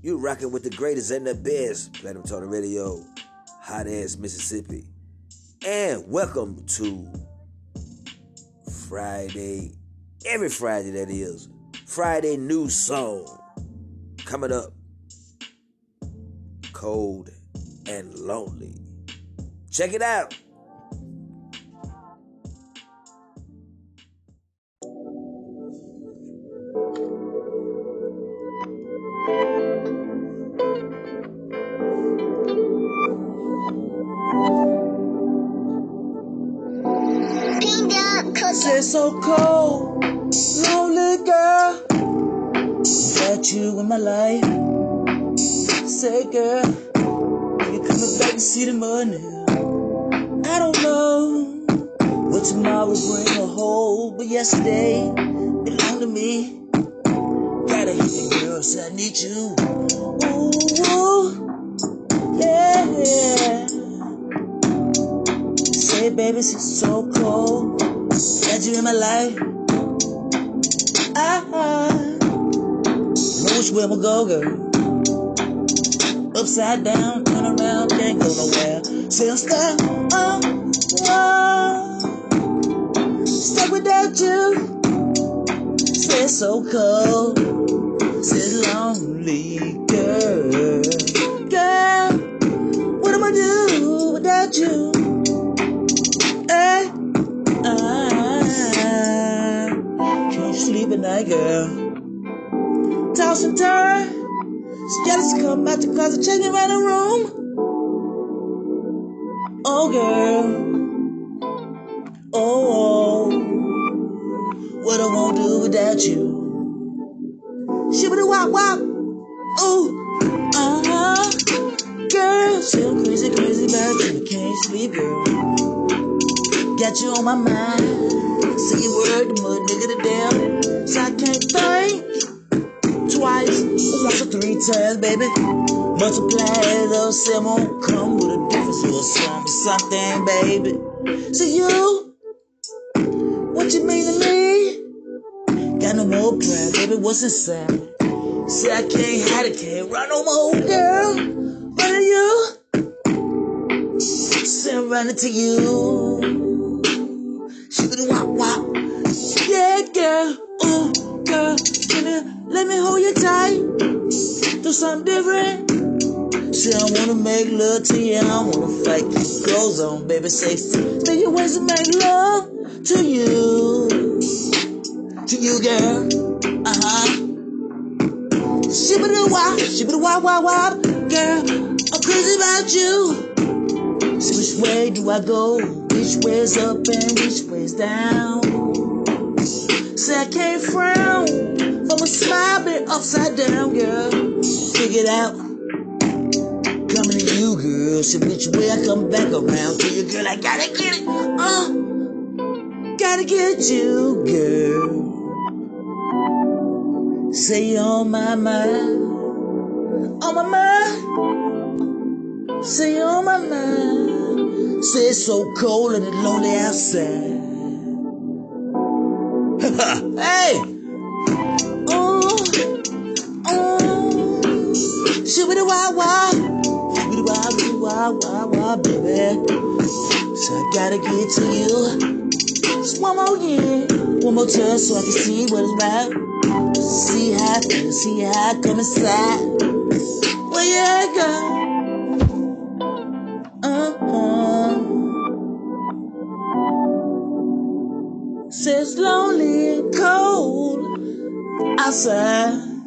You rocking with the greatest and the best. Platinum Tony Radio, hot ass Mississippi. And welcome to Friday, every Friday that is. Friday new song. Coming up. Cold and lonely. Check it out. The? I don't know what tomorrow bring or hold, but yesterday belonged to me. Gotta hit you, girl, so I need you. Ooh, yeah. Say, baby, it's so cold. Got you in my life. I know which way I'ma go, girl. Upside down, turn around, can't go nowhere. Stuck, uh, uh, stuck without you. It's so cold, say lonely, girl. Girl, what am I do without you? Hey. I can't sleep at night, girl. Toss and turn. Jealous come out the closet, checking around the room. Oh, girl. Oh, what I won't do without you. Shibbity wop wop. Oh, uh huh. Girl, say crazy, crazy about you. Can't sleep, girl. Got you on my mind. Say your word, mud nigga the damn. So I can't think once or three times, baby. Multiply those seven won't come with a difference or something, something, baby. So you, what you mean to me? Got no more pride, baby. What's inside? Say I can't hide it, can't run no more, girl. What are you? I'm running to you. Shibbity wop wop. Yeah, girl. Oh, girl. Let me, let me hold you tight. Do something different. Say I wanna make love to you. I wanna fight. Clothes on, baby. Stay your ways to make love to you. To you, girl. Uh huh. Shibbity wop, shibbity wop wop wop. Girl, I'm crazy about you. So which way do I go? Which way's up and which way's down? Say I can't frown from a smile been upside down, girl. Figure it out. Coming to you, girl. So which way I come back around to you, girl? I gotta get it. Uh, gotta get you, girl. Say you're on my mind. On my mind. Say you're on my mind. Say it's so cold and lonely outside. hey! Shibbity wah wah. Shibbity wah wah wah wah, baby. So I gotta get to you. Just one more year. One more time so I can see what it's about. See how I feel, see how I come inside. Well, yeah, girl. Uh-huh. Says lonely and cold outside.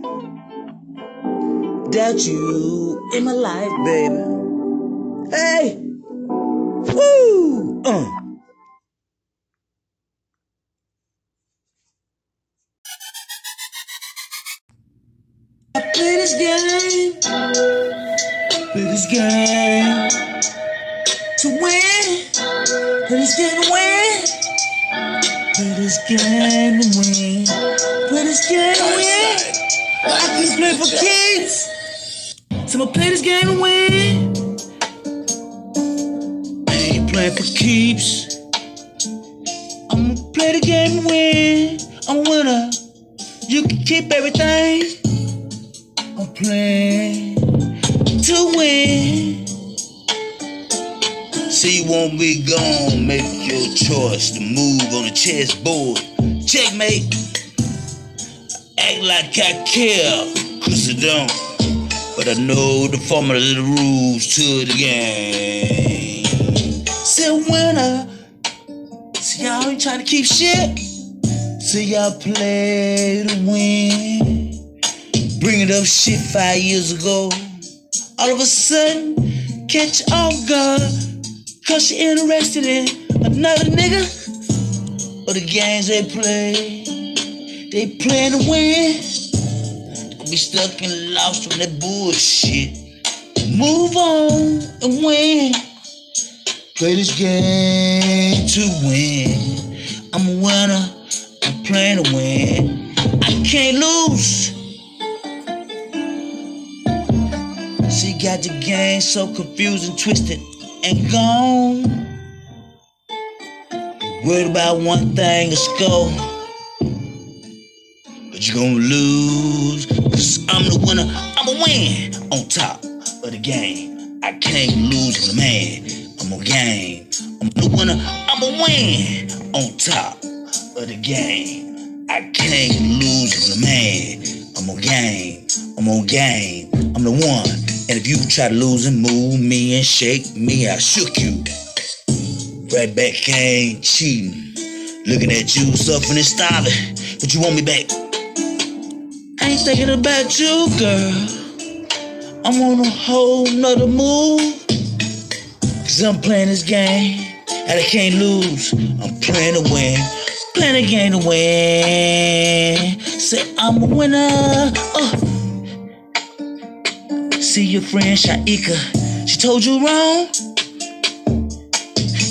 Without you in my life, baby. Hey! Woo! Uh. I play this game, play this game to win, play this game to win, play this game to win, play this game to win. I can play for keeps, so I'ma play this game and win. I ain't playing for keeps. I'ma play the game and win. I'm winner. You can keep everything. I'm playing to win. See, you won't be gone. Make your choice to move on the chessboard. Checkmate. Act like I care, cause I don't. But I know the formula, the rules to the game. Say winner. See y'all ain't trying to keep shit. See y'all play to win. Bring it up shit five years ago. All of a sudden, catch off guard. Cause she interested in another nigga. Or the games they play. They plan to win. Be stuck and lost from that bullshit. Move on and win. Play this game to win. I'm a winner. I'm playing to win. I can't lose. She got the game so confused and twisted and gone. Worried about one thing, let's go. But you're gonna lose. I'm the winner, I'ma win on top of the game. I can't lose on the man. I'm on game. I'm the winner, I'ma win on top of the game. I can't lose on the man. I'm on game. I'm on game. I'm the one. And if you try to lose and move me and shake me, I shook you. Right back, ain't cheating. Looking at you, suffering and starving. But you want me back. I ain't thinking about you, girl. I'm on a whole nother move. Cause I'm playing this game. And I can't lose. I'm playing to win. Playing a game to win. Say I'm a winner. Oh. See your friend Shaika. She told you wrong.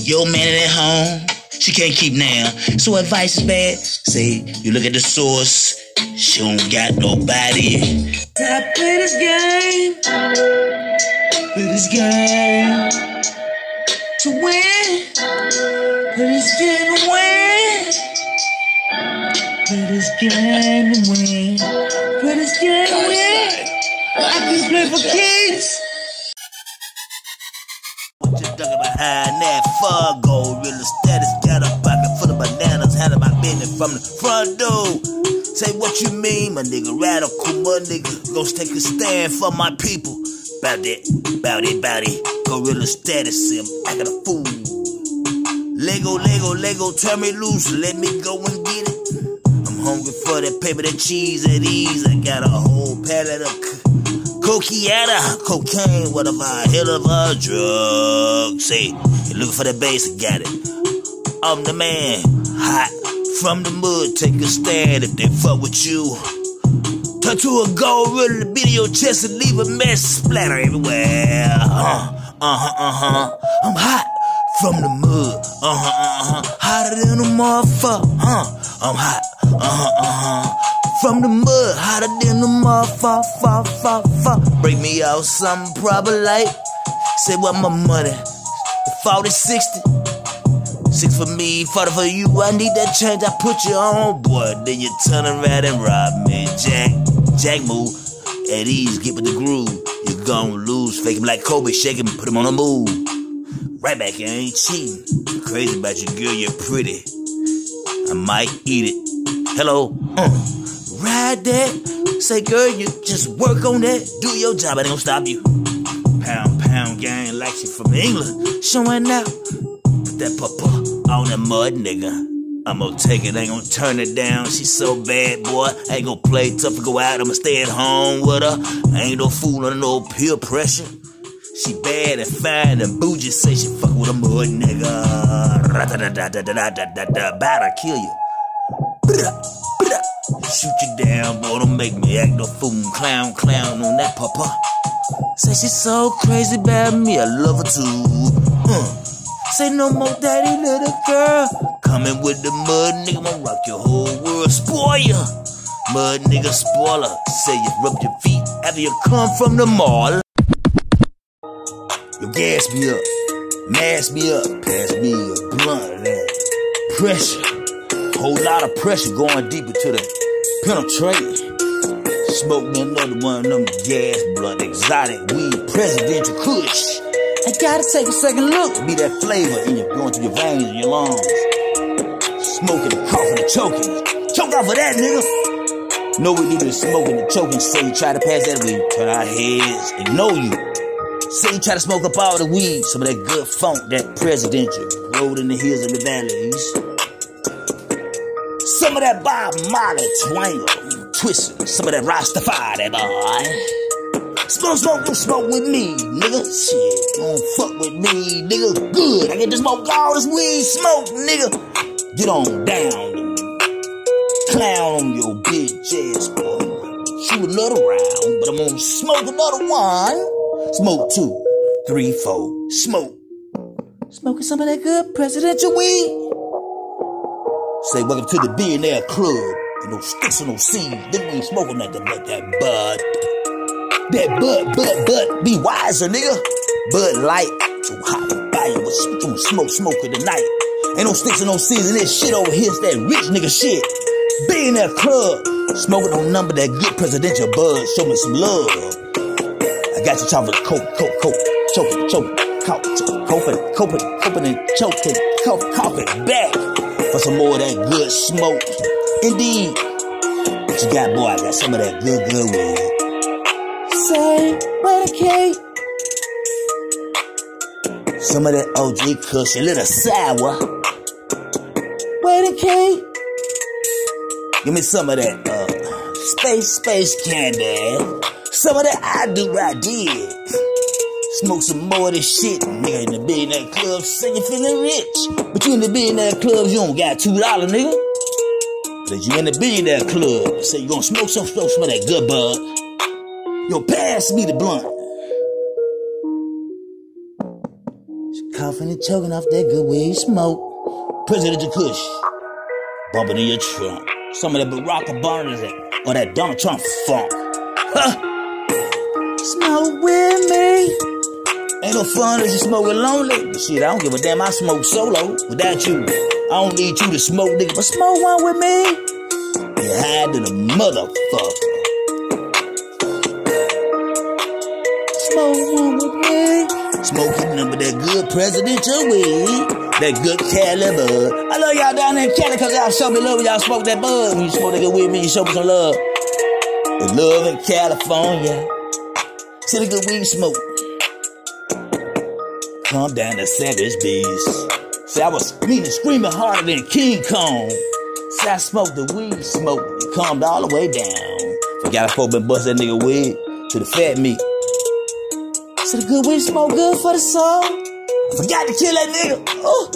Your man at home. She can't keep now. So advice is bad. Say you look at the source. She don't got nobody. I play this game. Play this game to win. Play this game to win. Play this game to win. Play this game to win. I can play for kids. What you talking behind that Fargo? Real status got a pocket full of bananas. Handle my business from the front door. Say what you mean, my nigga. Radical, my nigga. Go take a stand for my people. Bout that, bout it, bout it. Gorilla status, sim. I'm acting a fool. Lego, Lego, Lego, turn me loose. Let me go and get it. I'm hungry for that paper, that cheese, that ease. I got a whole pallet of cocaine, cocaine, whatever, hell of a drug. Say, you looking for the bass, I got it. I'm the man, hot from the mud. Take a stand if they fuck with you. Turn to a gold to beat your chest and leave a mess splatter everywhere. Uh huh, uh huh, uh huh. I'm hot from the mud. Uh huh, uh huh. Hotter than a motherfucker. Uh, I'm hot. Uh huh, uh huh. From the mud, hotter than the motherfucker. Break me out something probably like. Say what my money. 40, 60. Six for me, 40 for you. I need that change. I put you on, boy. Then you turn around and rob me. Jack, Jack move. At ease, get with the groove. You gon' lose. Fake him like Kobe, shake him, put him on the move. Right back, I ain't cheating. Crazy about you, girl, you're pretty. I might eat it. Hello, uh. Ride that. Say, girl, you just work on that. Do your job, I ain't gonna stop you. Pound, pound gang like she from England. Showing out step up on that mud, nigga. I'ma take it, ain't gonna turn it down. She's so bad, boy. Ain't gonna play tough and go out. I'ma stay at home with her. Ain't no fool under no peer pressure. She bad and fine and bougie. Say she fuck with a mud nigga. Da da da da da da da. da. About to kill you. Shoot you down, boy. Don't make me act no fool. Clown, clown on that papa. Say she's so crazy about me. I love her too. Say no more daddy, little girl. Coming with the mud, nigga, I'ma rock your whole world, Spoiler. Mud nigga spoiler. Say you rub your feet after you come from the mall. You gas me up, mask me up, pass me a blunt of pressure. Whole lot of pressure going deeper to the penetrate. Smoke me another one of them gas blunt, exotic weed, presidential kush. I gotta take a second look. Be that flavor in your going through your veins and your lungs. Smoking, coughing, and choking. Choke off of that, nigga. Know we do the smoking and choking. Say you try to pass that weed, turn our heads, and ignore you. Say you try to smoke up all the weed, some of that good funk, that presidential, rolled in the hills of the valleys. Some of that Bob Marley twangle, twisting, some of that Rastafari, that boy. Smoke, smoke, don't smoke with me, nigga. Shit, don't fuck with me, nigga. Good, I get to smoke all this weed, smoke, nigga. Get on down, clown your bitch ass, boy. Shoot another round, but I'm gonna smoke another one. Smoke two, three, four, smoke. Smoking some of that good presidential weed. Say welcome to the billionaire club. No sticks and no seeds. Then we ain't smoking nothing but that bud. That bud, bud, bud, be wiser, nigga. Bud light, too hot, fire, but too smoke, smoking tonight. Ain't no sticks and no seeds in this shit over here is that rich nigga shit. Be in that club, smoking on number that get presidential buzz. Show me some love. I got you chopping coke, coke, coke, choking, choking, coughing, coping, coping, coping, and choking, coke, coughing back for some more of that good smoke. Indeed, what you got, boy? I got some of that good, good weed say, where the cake? Some of that OG Kush, a little sour. Where the cake? Give me some of that uh, space, space candy. Some of that I do, I did. Smoke some more of this shit, nigga. In the billionaire club, say you feeling rich. But you in the billionaire clubs, you don't got two dollars, nigga. But you in the billionaire club, say you gonna smoke some, smoke some of that good bud. Yo, pass me the blunt. Coughing and choking off that good weed smoke. President Kush. Bumping in your trunk. Some of that Barack Obama or that Donald Trump funk. Huh? Smoke with me. Ain't no fun if you smoking lonely. But shit, I don't give a damn. I smoke solo without you. I don't need you to smoke, nigga, but smoke one with me. You hide to a motherfucker. Smoking number that good presidential weed. That good caliber. I love y'all down there in Cali because y'all show me love when y'all smoke that bud. When you smoke that good weed, me, you show me some love. The love in California. See the good weed smoke. Come down the savage beast. See, I was screaming, screaming harder than King Kong. See, I smoked the weed smoke. It calmed all the way down. Forgot I folk been bust that nigga weed to the fat meat. So the good weed smoke good for the soul. I Forgot to kill that nigga. Oh.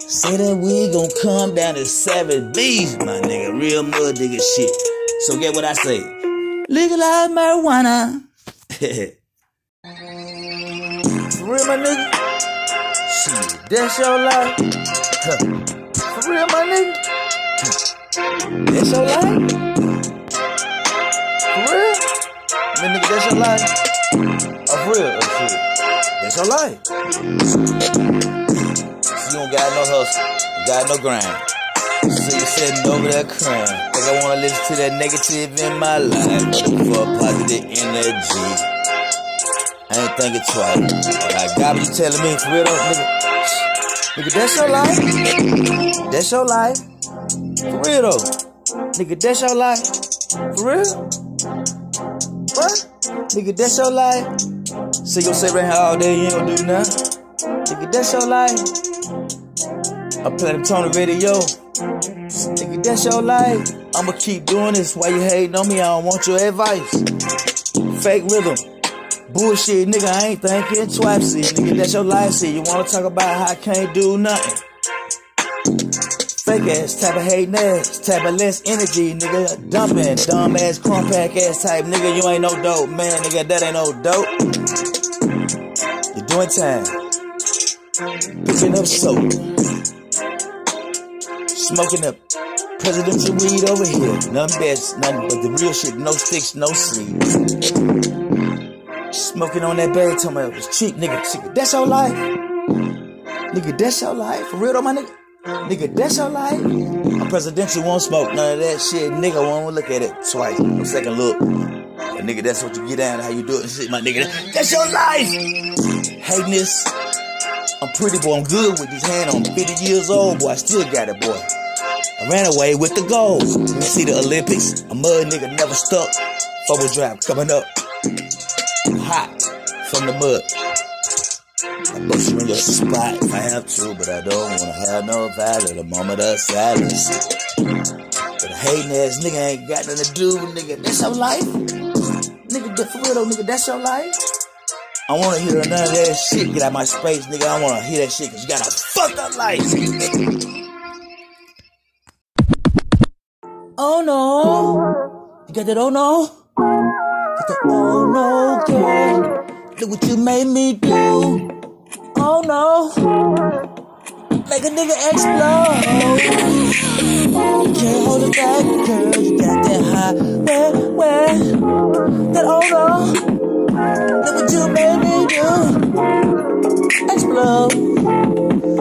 Say that weed gon' come down to seven B's, my nigga. Real mud nigga shit. So get what I say. Legalize marijuana. For real, my nigga? Shit, that's your life. For real, my nigga? That's your life? For real? Man, nigga, that's your life? Of real, shit. That's your life. you don't got no hustle, you got no grind. So you're sitting over there crying. Think I wanna listen to that negative in my life. Looking for positive energy. I ain't thinking twice. But I got you telling me for real though, nigga. Nigga, that's your life. That's your life. For real though. Nigga, that's your life. For real? What? Nigga, that's your life. So you sit right here all day, you ain't gon' do nothing. Nigga, that's your life. I'm playing the on the radio. Nigga, that's your life. I'ma keep doing this while you hating on me. I don't want your advice. Fake rhythm. Bullshit, nigga, I ain't thinking twice. See, nigga, that's your life. See, you wanna talk about how I can't do nothing. Fake ass, type of hating ass, type of less energy, nigga. Dumping, dumb ass, compact ass type, nigga. You ain't no dope, man, nigga. That ain't no dope. You're doing time. Picking up soap. Smoking up presidential weed over here. None best, nothing but the real shit. No sticks, no sleep. Smoking on that berry, talking about it was cheap, nigga. That's your life. Nigga, that's your life. For real though, my nigga. Nigga, that's your life. A presidential won't smoke none of that shit. Nigga won't look at it twice. No second look. Nigga, that's what you get down, how you do it and shit, my nigga. That's your life. Hating this. I'm pretty boy, I'm good with this hand. I'm 50 years old, boy. I still got it, boy. I ran away with the gold. You see the Olympics? A mud nigga never stuck. Four drive coming up. Hot from the mud. I bust you in your spot if I have to, but I don't wanna have no value. The moment of silence. But a hating ass nigga ain't got nothing to do, nigga. That's your life? Nigga, for real though, nigga, that's your life? I wanna hear none of that shit. Get out my space, nigga. I wanna hear that shit cause you got a fucked up life. Oh no. You got that oh no? Got that oh no, girl. Look what you made me do. Oh no. Make a nigga explode. Can't hold it back, girl. You got that high. Where, where? That oh no. Look what you made me do. Explode.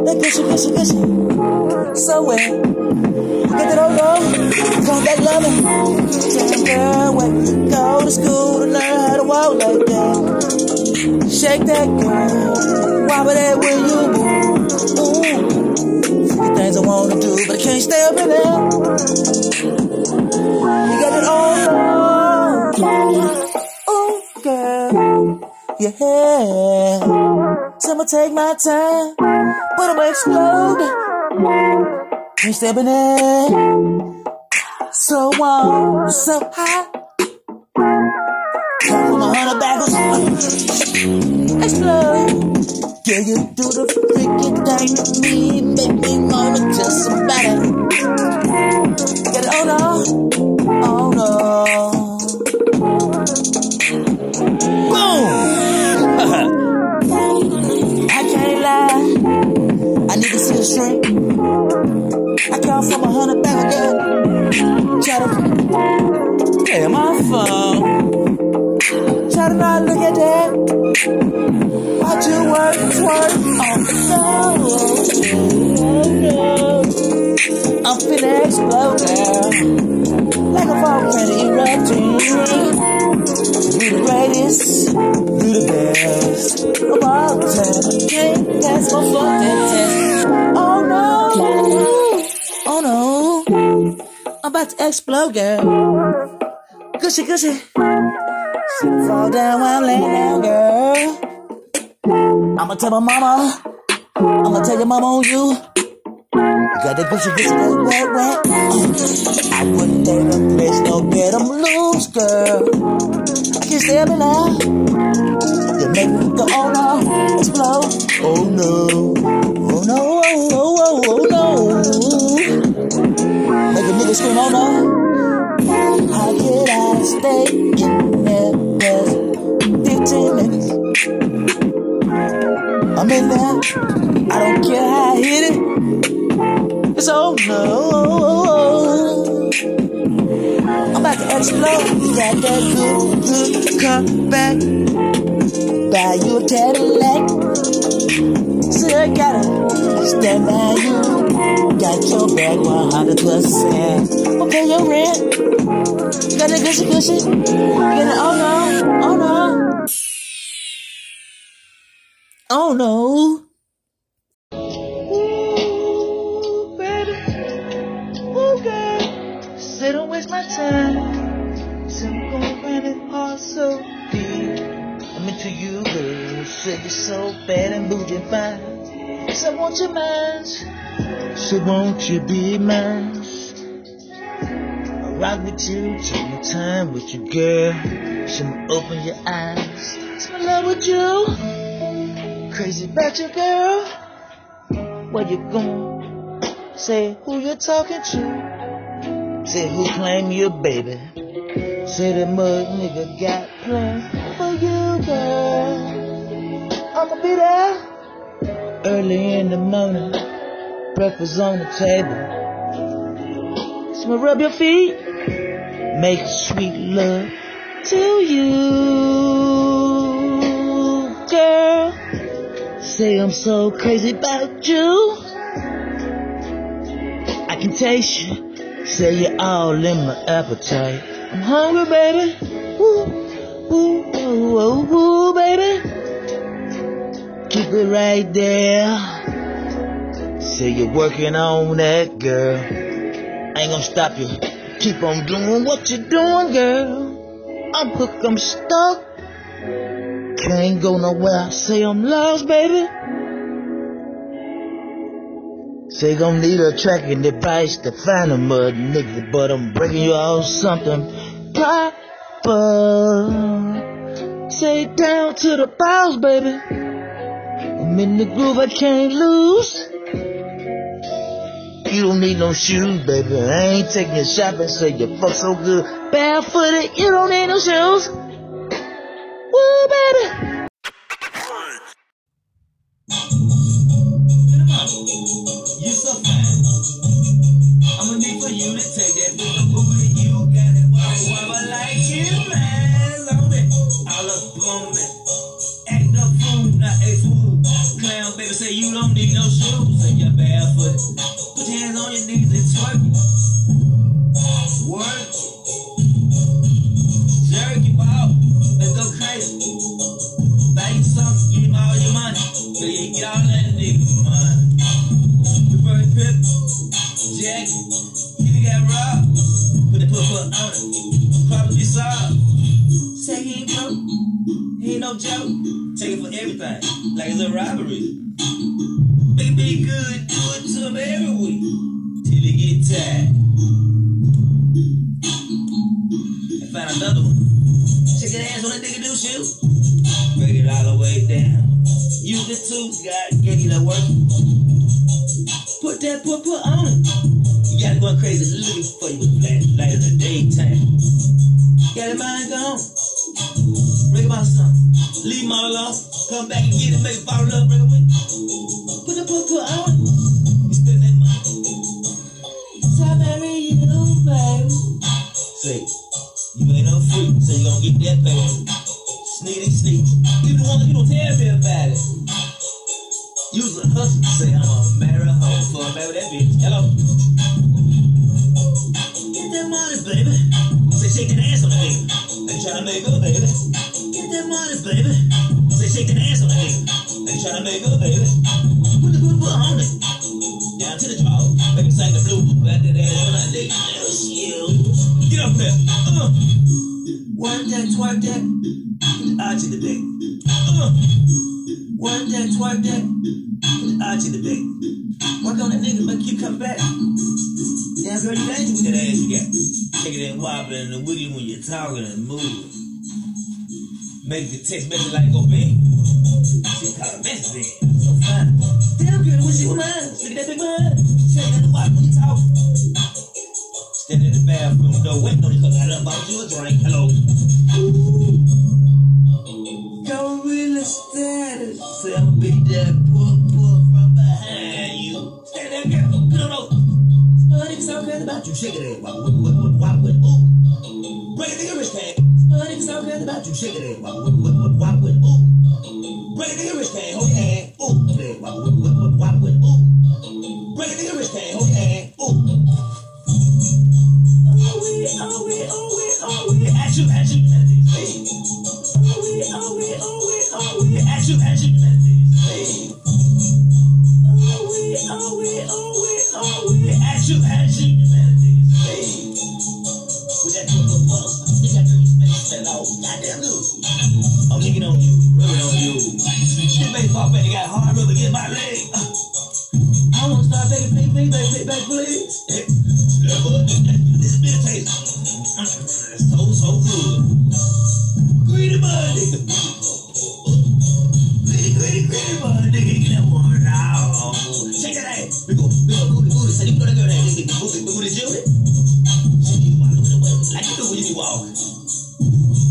That gushy, gushy, gushy. So wet. Get that oh no. Come back loving. Damn girl, when you go to school to learn how to walk like that. Shake that girl. Wobble that when you move. Ooh. Things I wanna do, but I can't stay up in there. You got it all on. Ooh, girl. Yeah. So I'ma take my time. But I'ma explode. Can't step in there. So warm, so hot. Come from a hundred baggers. Explode. Yeah, you do the freaky thing to me girl. Gushy, gushy. Fall down while laying down, girl. I'ma tell my mama, I'ma tell your mama on you. Got that gushy, gushy, that wet, wet. I wouldn't let a place no get 'em loose, girl. I can't stay up now. You make me go, oh no, explode. Oh no, oh no, oh, oh, oh, oh no. Make a nigga scream, oh no. How could I stay in there past 15 minutes? I'm in there. I don't care how I hit it. It's oh no. I'm about to explode. You got that good, good comeback. Buy you a Cadillac. I gotta stand by you. Got your back 100%. Okay, your rent. Got that gushy gushy. You got it, oh no, oh no. Oh no. Ooh, baby. Ooh, girl. Say don't waste my time. Gonna run it all so deep. I'm into you, girl. Say you're so bad and moving fine. So I want your mind. So won't you be mine? I'll rock with you, take my time with you, girl. So open your eyes. So in love with you. Crazy about you, girl. Where you going? Say who you're talking to. Say who claim you, baby. Say the mud nigga got plans for you, girl. I'ma be there early in the morning breakfast on the table. So rub your feet, make sweet love to you, girl. Say I'm so crazy about you. I can taste you. Say you're all in my appetite. I'm hungry, baby. Ooh, ooh, ooh, ooh, ooh baby. Keep it right there. You're working on that, girl. I ain't gonna stop you. Keep on doing what you're doing, girl. I'm hooked, I'm stuck. Can't go nowhere. Say I'm lost, baby. Say gon' need a tracking device to find a mud nigga, but I'm breaking you off something proper. Say down to the balls, baby. I'm in the groove, I can't lose. You don't need no shoes, baby. I ain't taking you shopping, say you fuck so good. Barefooted, you don't need no shoes. Woo, baby. You so. I'ma need for you to take that you got it. Like you, man. Love it. Act a fool, not a fool. Clown baby say you don't need no shoes and you're barefoot. Hands on your knees and twerk. Work. Looking for you flat light in the daytime. Got your mind gone. Break about something. Leave all alone. Come back and get it, make it in love, break it with. Put the put on it. You spend that money. So I marry you, baby. Say, you ain't no freak, so you gonna get that baby. Sneaky sneak. You the one that you don't tell me about it. Use a hustle, say I'm a make up, baby. Get that money, baby. Say shake that ass on the nigga. Try to make up, baby. Put the good foot on it. Down to the draw. Make him sing the blue. Back to that that nigga. Get up there. Uh. Work that, twerk that. Put the the back. Uh. Work that, twerk that. Put the the back. Work on that nigga, make you come back. Damn girl, you dangerous with that ass you got. Take it and wobbling and wiggly when you're talking and moving. Make the text message like go bing. She call a message then. So fine. Damn girl, wish you were mine. Look at that big man. Take it and watch when you talk. Stand in the bathroom door, waiting on you cause I bought you a drink. Hello. Go really status. Say I'ma be that pull, pull from behind you. Stand there, girl. Get on over. Honey, so crazy about you. Shake it, wop, wop, wop, wop, wop, wop, ooh. Break it, nigga, wrist hand. About you. Shake it, wop, wop, wop, wop, wop, wop, ooh. Break it, nigga, wrist you do when you walk.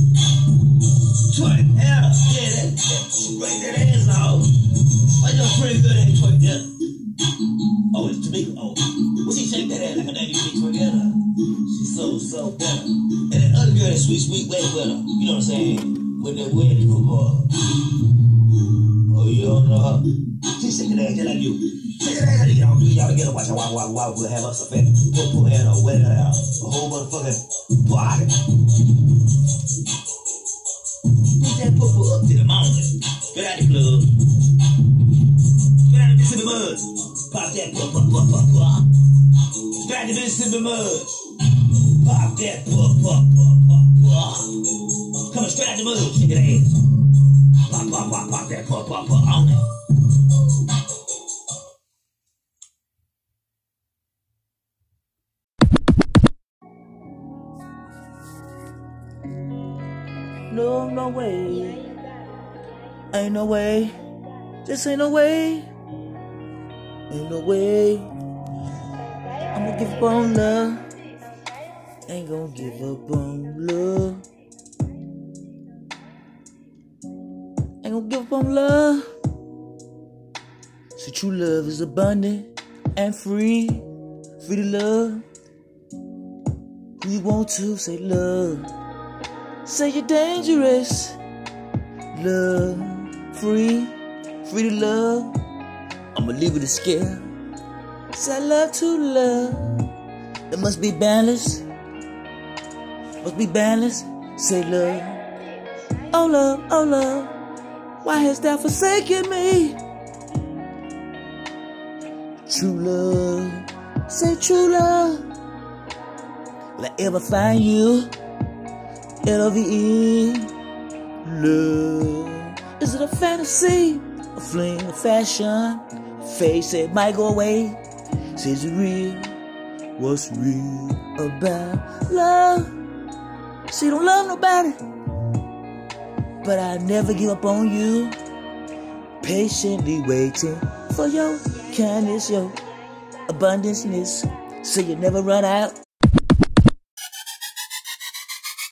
Twerk, yeah, yeah, that, that, break that ass off. Why your friend good at twerk, yeah? Oh, it's Tamika. Oh, well, she shake that ass like a damn bitch together. She's so, so better. And that other girl, that sweet, sweet, wet with her. You know what I'm saying? With that wedding football. Oh, you don't know her? She shake that ass just like you. Shake that ass like you. Y'all, together, watch her, walk, walk, walk, we'll have us a fit. To Mississippi mud. Pop that pop pop pop pop pop. Coming straight out the mud, shake that ass. Pop pop pop pop that pop pop pop on it. No, no way. Ain't no way. Just ain't no way. Ain't no way. I'm gonna give up on love. Ain't gonna give up on love. Ain't gonna give up on love. So true love is abundant and free. Free to love. Who you want to say love. Say you're dangerous. Love, free, free to love. I'ma leave it a scare. Say I love to love. There must be balance. Must be balance. Say love. Oh love, oh love. Why hast thou forsaken me? True love. Say true love. Will I ever find you? L-O-V-E Love Is it a fantasy? A fling, a fashion? Face it might go away Says real? What's real about love? See, don't love nobody But I never give up on you Patiently waiting for your kindness, your abundanceness So you never run out